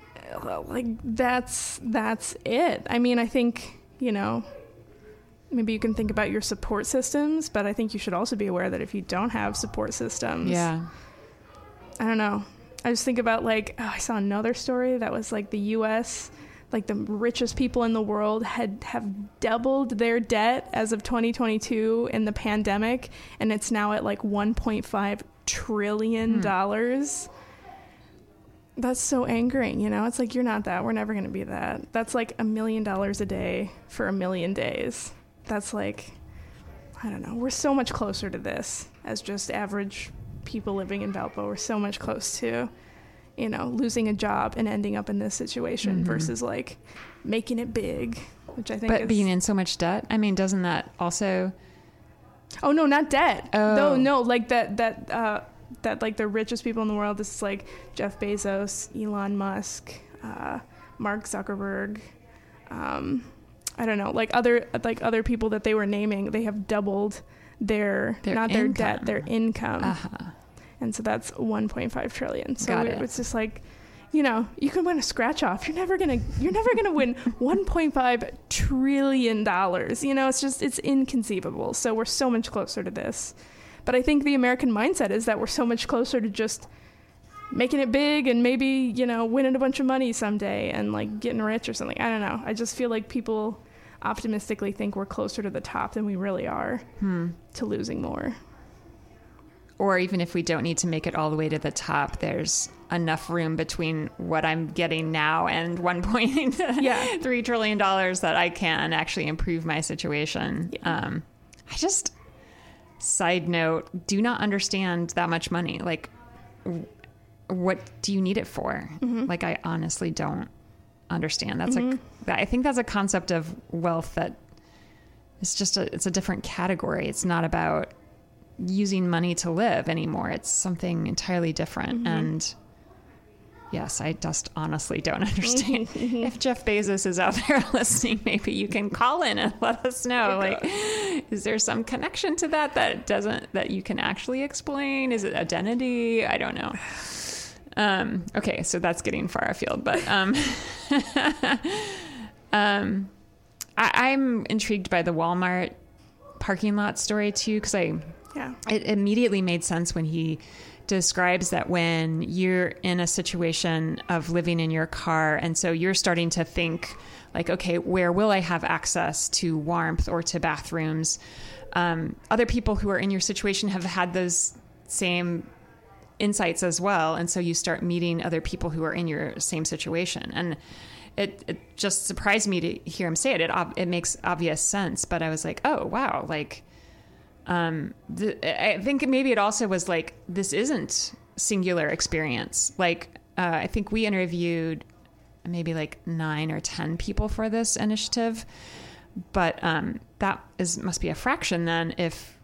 uh, like that's that's it. I mean, I think you know. Maybe you can think about your support systems, but I think you should also be aware that if you don't have support systems, Yeah. I don't know. I just think about like oh, I saw another story that was like the U.S. like the richest people in the world had have doubled their debt as of 2022 in the pandemic, and it's now at like 1.5 trillion hmm. dollars. That's so angering, you know. It's like you're not that. We're never going to be that. That's like a million dollars a day for a million days. That's like I don't know. We're so much closer to this as just average people living in Valpo. We're so much close to, you know, losing a job and ending up in this situation versus like making it big, which I think But is. being in so much debt, I mean, doesn't that also oh no, not debt. Oh. No, no, like that that uh, that like the richest people in the world. This is like Jeff Bezos, Elon Musk, uh, Mark Zuckerberg. Um, I don't know, like other like other people that they were naming. They have doubled their, Their not their debt, their income. uh and so that's 1.5 trillion. So it. it's just like, you know, you can win a scratch off. You're never gonna, you're never gonna win [LAUGHS] 1.5 trillion dollars. You know, it's just, it's inconceivable. So we're so much closer to this. But I think the American mindset is that we're so much closer to just making it big and maybe you know winning a bunch of money someday and like getting rich or something. I don't know. I just feel like people optimistically think we're closer to the top than we really are Hmm. to losing more. or even if we don't need to make it all the way to the top, there's enough room between what I'm getting now and [LAUGHS] 1.3 Yeah. trillion dollars that I can actually improve my situation. Yeah. Um, I just, side note, do not understand that much money. Like, w- what do you need it for? Like, I honestly don't understand. That's a, mm-hmm. I think that's a concept of wealth that it's just a, it's a different category. It's not about using money to live anymore. It's something entirely different. Mm-hmm. And yes, I just honestly don't [LAUGHS] understand. [LAUGHS] Mm-hmm. if Jeff Bezos is out there [LAUGHS] listening, maybe you can call in and let us know. like, is there some connection to that that doesn't that you can actually explain? Is it identity? I don't know. [SIGHS] [SIGHS] Um, okay, so that's getting far afield, but um, [LAUGHS] um, I, I'm intrigued by the Walmart parking lot story too because I Yeah. it immediately made sense when he describes that when you're in a situation of living in your car, and so you're starting to think, like, okay, where will I have access to warmth or to bathrooms? Um, other people who are in your situation have had those same insights as well. And so you start meeting other people who are in your same situation. And it, it just surprised me to hear him say it. It, it makes obvious sense. But I was like, oh, wow. Like, um, I think maybe it also was like, this isn't singular experience. Like, uh, I think we interviewed maybe like nine or 10 people for this initiative. But um, that is must be a fraction then if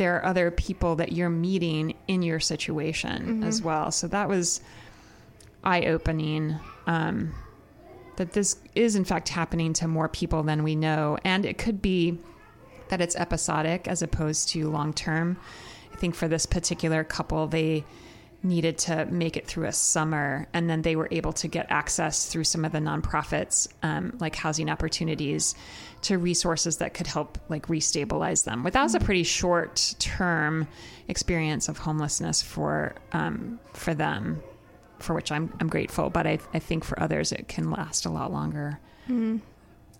there are other people that you're meeting in your situation mm-hmm. as well. So that was eye opening. Um, that this is in fact happening to more people than we know, and it could be that it's episodic as opposed to long term. I think for this particular couple, they needed to make it through a summer, and then they were able to get access through some of the nonprofits, um, like housing opportunities, to resources that could help like restabilize them. But that was a pretty short term experience of homelessness for um, for them, for which I'm I'm grateful. But I I think for others it can last a lot longer. Mm-hmm.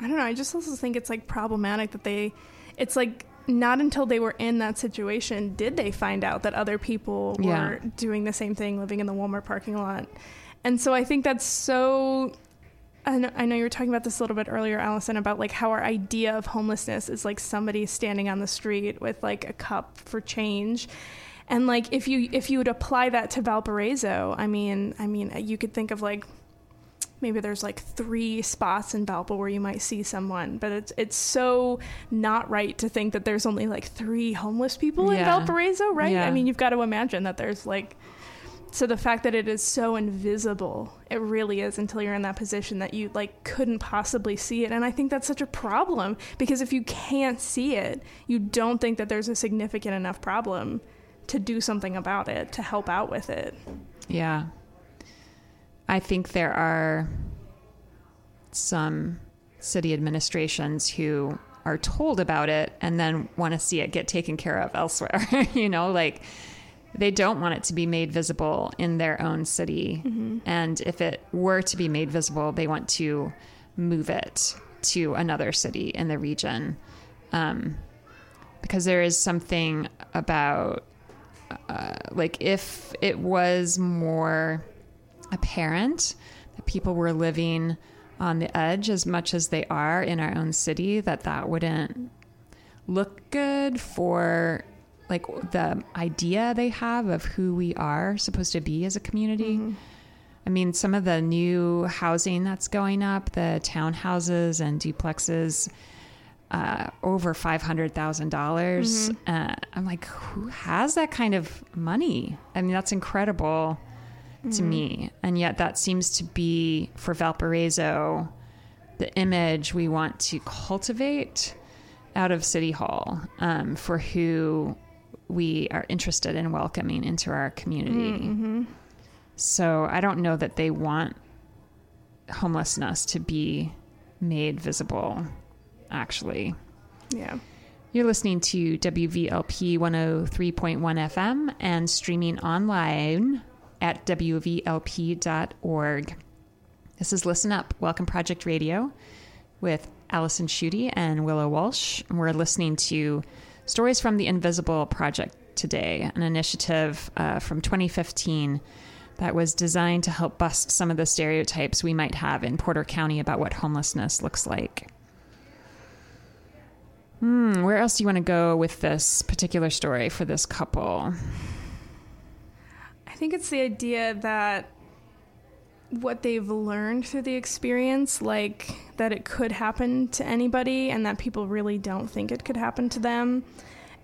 I don't know. I just also think it's like problematic that they, it's like not until they were in that situation did they find out that other people were yeah. doing the same thing, living in the Walmart parking lot. And so I think that's so. I know, I know you were talking about this a little bit earlier, Allison, about like how our idea of homelessness is like somebody standing on the street with like a cup for change. And like if you if you would apply that to Valparaiso, I mean, I mean, you could think of like maybe there's like three spots in Valpo where you might see someone, but it's it's so not right to think that there's only like three homeless people yeah. in Valparaiso, right? Yeah. I mean, you've got to imagine that there's like so the fact that it is so invisible, it really is until you're in that position that you like couldn't possibly see it. And I think that's such a problem because if you can't see it, you don't think that there's a significant enough problem to do something about it, to help out with it. Yeah. I think there are some city administrations who are told about it and then want to see it get taken care of elsewhere. [LAUGHS] you know, like they don't want it to be made visible in their own city. Mm-hmm. And if it were to be made visible, they want to move it to another city in the region. Um, because there is something about, uh, like, if it was more apparent that people were living on the edge as much as they are in our own city, that that wouldn't look good for like the idea they have of who we are supposed to be as a community. Mm-hmm. I mean, some of the new housing that's going up, the townhouses and duplexes, uh, over five hundred thousand dollars. Mm-hmm. Uh, I'm like, who has that kind of money? I mean, that's incredible mm-hmm. to me. And yet, that seems to be for Valparaiso the image we want to cultivate out of City Hall um, for who we are interested in welcoming into our community. Mm-hmm. So I don't know that they want homelessness to be made visible, actually. Yeah. You're listening to WVLP 103.1 FM and streaming online at WVLP.org. This is Listen Up, Welcome Project Radio with Allison Schuette and Willow Walsh. We're listening to Stories from the Invisible Project today, an initiative uh, from 2015 that was designed to help bust some of the stereotypes we might have in Porter County about what homelessness looks like. Hmm, where else do you want to go with this particular story for this couple? I think it's the idea that what they've learned through the experience, like that it could happen to anybody and that people really don't think it could happen to them.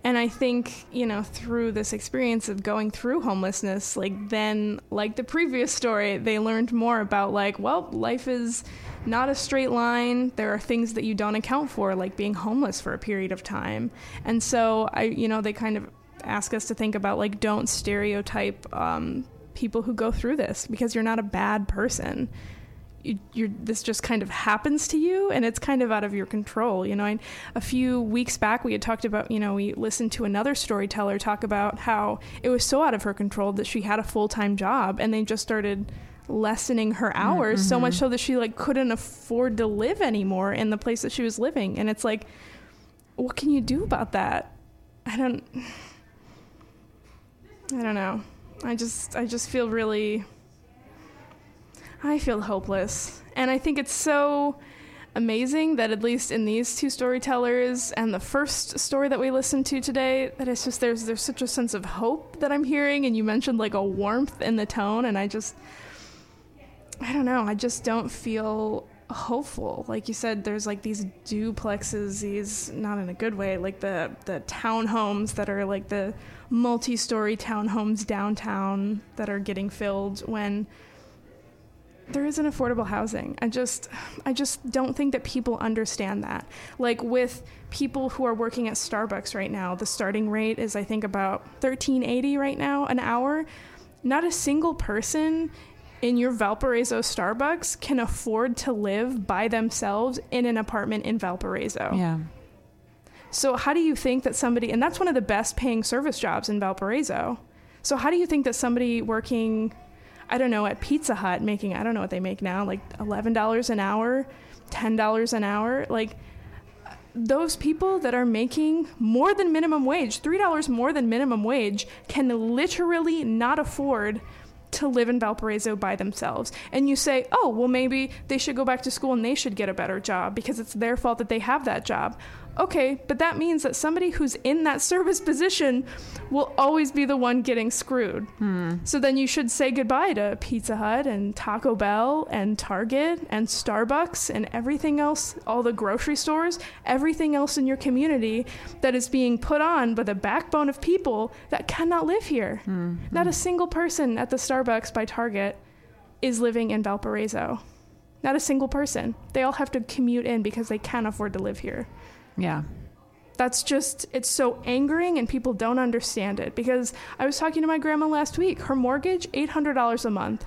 And I think, you know, through this experience of going through homelessness, like then, like the previous story, they learned more about, like, well, life is not a straight line. There are things that you don't account for, like being homeless for a period of time. And so I, you know, they kind of ask us to think about like don't stereotype um, people who go through this because you're not a bad person. you, you're this just kind of happens to you and it's kind of out of your control you know and a few weeks back we had talked about you know we listened to another storyteller talk about how it was so out of her control that she had a full-time job and they just started lessening her hours mm-hmm. so much so that she like couldn't afford to live anymore in the place that she was living and it's like what can you do about that i don't [SIGHS] i don't know i just i just feel really I feel hopeless. And I think it's so amazing that at least in these two storytellers and the first story that we listened to today that it's just there's there's such a sense of hope that I'm hearing. And you mentioned like a warmth in the tone. And I just I don't know, I just don't feel hopeful. Like you said there's like these duplexes, these not in a good way, like the the townhomes that are like the multi-story townhomes downtown that are getting filled when there isn't affordable housing. I just I just don't think that people understand that. Like with people who are working at Starbucks right now, the starting rate is I think about 1380 right now an hour. Not a single person in your Valparaiso Starbucks can afford to live by themselves in an apartment in Valparaiso. Yeah. So how do you think that somebody and that's one of the best paying service jobs in Valparaiso. So how do you think that somebody working I don't know, at Pizza Hut making, I don't know what they make now, like $11 an hour, $10 an hour. Like, those people that are making more than minimum wage, $3 more than minimum wage, can literally not afford to live in Valparaiso by themselves. And you say, oh, well, maybe they should go back to school and they should get a better job because it's their fault that they have that job. Okay, but that means that somebody who's in that service position will always be the one getting screwed. Hmm. So then you should say goodbye to Pizza Hut and Taco Bell and Target and Starbucks and everything else, all the grocery stores, everything else in your community that is being put on by the backbone of people that cannot live here. Hmm. Not a single person at the Starbucks by Target is living in Valparaiso. Not a single person. They all have to commute in because they can't afford to live here. Yeah. That's just, it's so angering and people don't understand it. Because I was talking to my grandma last week. Her mortgage, $800 a month.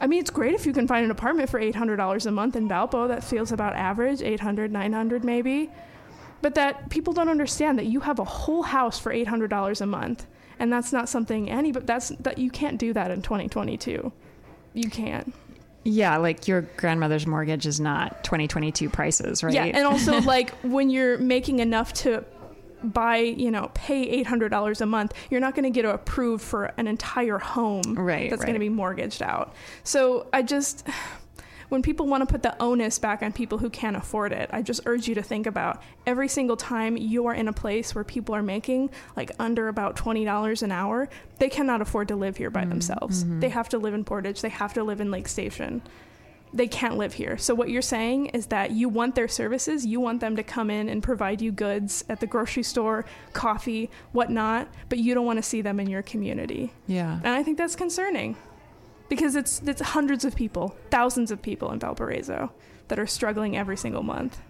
I mean, it's great if you can find an apartment for $800 a month in Valpo. That feels about average, 800, 900 maybe. But that people don't understand that you have a whole house for $800 a month. And that's not something any, but that's, that you can't do that in 2022. You can't. Yeah, like your grandmother's mortgage is not 2022 prices, right? Yeah, and also [LAUGHS] like when you're making enough to buy, you know, pay $800 a month, you're not going to get approved for an entire home right, that's right. going to be mortgaged out. So I just when people want to put the onus back on people who can't afford it, I just urge you to think about every single time you are in a place where people are making like under about $20 an hour, they cannot afford to live here by mm-hmm. themselves. Mm-hmm. They have to live in Portage, they have to live in Lake Station. They can't live here. So, what you're saying is that you want their services, you want them to come in and provide you goods at the grocery store, coffee, whatnot, but you don't want to see them in your community. Yeah. And I think that's concerning because it's it's hundreds of people, thousands of people in Valparaiso that are struggling every single month.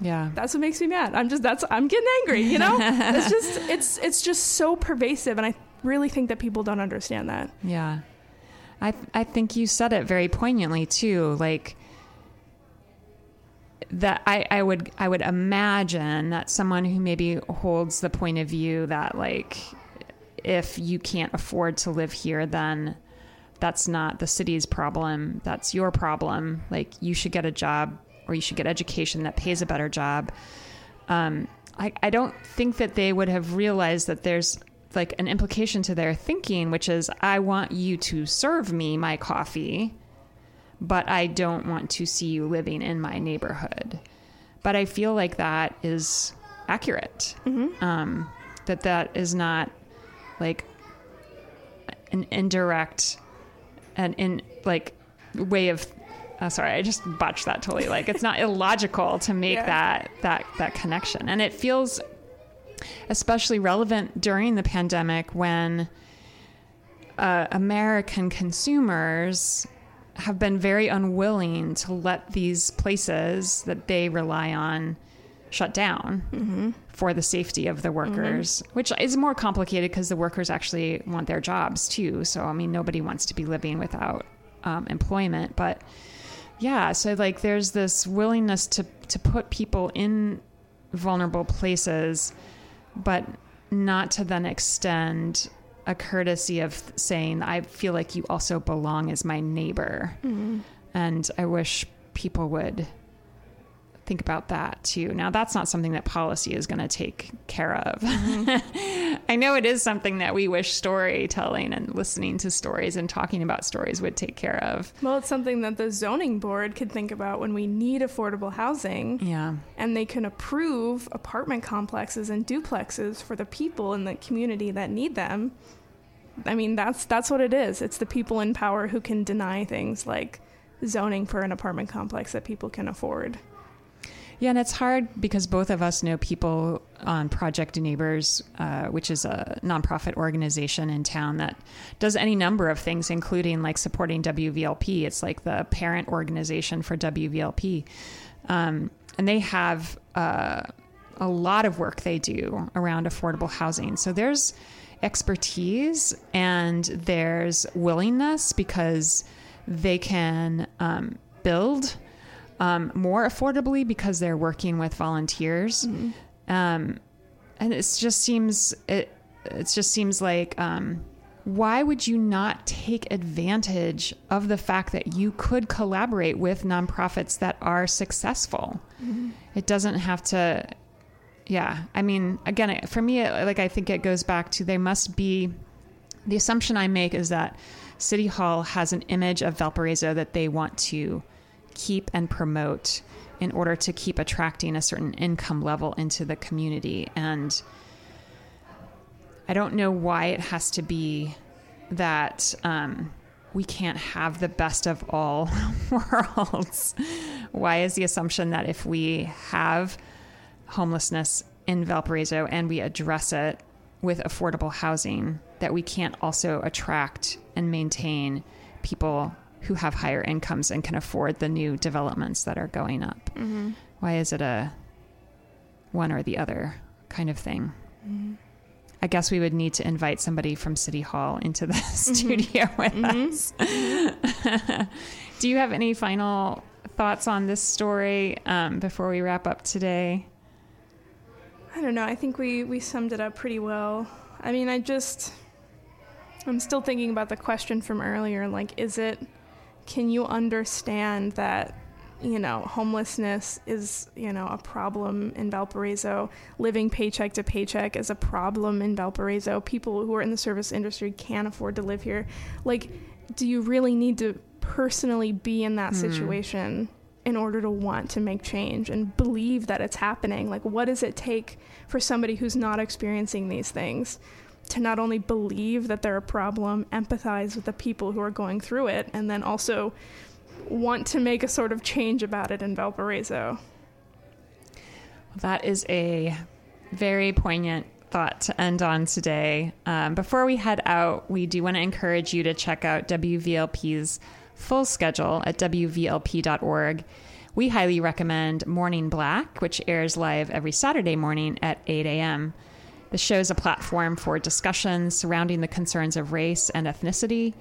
Yeah. That's what makes me mad. I'm just that's I'm getting angry, you know? [LAUGHS] it's just it's it's just so pervasive and I really think that people don't understand that. Yeah. I I think you said it very poignantly too, like that I, I would I would imagine that someone who maybe holds the point of view that like if you can't afford to live here then that's not the city's problem. That's your problem. Like you should get a job or you should get education that pays a better job. Um, I, I don't think that they would have realized that there's like an implication to their thinking, which is I want you to serve me my coffee, but I don't want to see you living in my neighborhood. But I feel like that is accurate. Mm-hmm. Um, that that is not like an indirect an in like way of uh, sorry, I just botched that totally. Like it's not [LAUGHS] illogical to make yeah. that that that connection, and it feels especially relevant during the pandemic when uh, American consumers have been very unwilling to let these places that they rely on shut down mm-hmm. For the safety of the workers, mm-hmm. which is more complicated because the workers actually want their jobs too. So, I mean, nobody wants to be living without um, employment. But yeah, so like there's this willingness to to put people in vulnerable places, but not to then extend a courtesy of saying, I feel like you also belong as my neighbor. Mm-hmm. And I wish people would think about that too. Now, that's not something that policy is going to take care of. Mm-hmm. [LAUGHS] I know it is something that we wish storytelling and listening to stories and talking about stories would take care of. Well, it's something that the zoning board could think about when we need affordable housing. Yeah. And they can approve apartment complexes and duplexes for the people in the community that need them. I mean, that's that's what it is. It's the people in power who can deny things like zoning for an apartment complex that people can afford. Yeah, and it's hard because both of us know people on Project Neighbors, uh, which is a nonprofit organization in town that does any number of things, including like supporting WVLP. It's like the parent organization for WVLP. Um, and they have uh, a lot of work they do around affordable housing. So there's expertise and there's willingness because they can um, build um, more affordably because they're working with volunteers. Mm-hmm. Um, and it just seems it it just seems like um, why would you not take advantage of the fact that you could collaborate with nonprofits that are successful? Mm-hmm. It doesn't have to. Yeah, I mean, again, for me, like I think it goes back to there must be. The assumption I make is that City Hall has an image of Valparaiso that they want to keep and promote in order to keep attracting a certain income level into the community. And I don't know why it has to be that um, we can't have the best of all [LAUGHS] worlds. why is the assumption that if we have homelessness in Valparaiso and we address it with affordable housing, that we can't also attract and maintain people who have higher incomes and can afford the new developments that are going up. Mm-hmm. Why is it a one or the other kind of thing? Mm-hmm. I guess we would need to invite somebody from City Hall into the [LAUGHS] mm-hmm. studio with mm-hmm. us. [LAUGHS] Do you have any final thoughts on this story um, before we wrap up today? I don't know. I think we, we summed it up pretty well. I mean, I just, I'm still thinking about the question from earlier. Like, is it can you understand that you know homelessness is you know a problem in Valparaiso? Living paycheck to paycheck is a problem in Valparaiso. People who are in the service industry can't afford to live here. Like do you really need to personally be in that mm. situation in order to want to make change and believe that it's happening? Like what does it take for somebody who's not experiencing these things to not only believe that they're a problem, empathize with the people who are going through it, and then also want to make a sort of change about it in Valparaiso. That is a very poignant thought to end on today. Um, before we head out, we do want to encourage you to check out WVLP's full schedule at WVLP.org. We highly recommend Morning Black, which airs live every Saturday morning at 8 a.m. The show is a platform for discussions surrounding the concerns of race and ethnicity,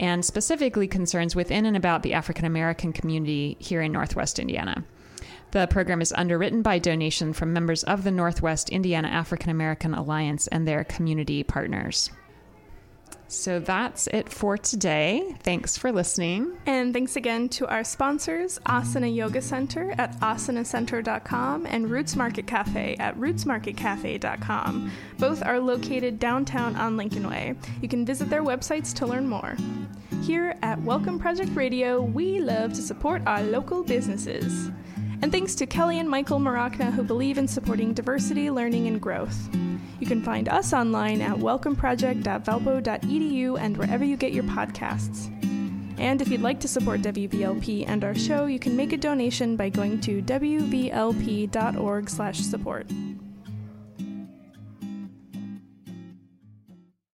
and specifically concerns within and about the African American community here in Northwest Indiana. The program is underwritten by donation from members of the Northwest Indiana African American Alliance and their community partners. So that's it for today. Thanks for listening. And thanks again to our sponsors, Asana Yoga Center at asanacenter.com and Roots Market Cafe at rootsmarketcafe.com. Both are located downtown on Lincoln Way. You can visit their websites to learn more. Here at Welcome Project Radio, we love to support our local businesses. And thanks to Kelly and Michael Marachna, who believe in supporting diversity, learning, and growth. You can find us online at welcomeproject.valpo.edu and wherever you get your podcasts. And if you'd like to support WVLP and our show, you can make a donation by going to wvlp.org/support.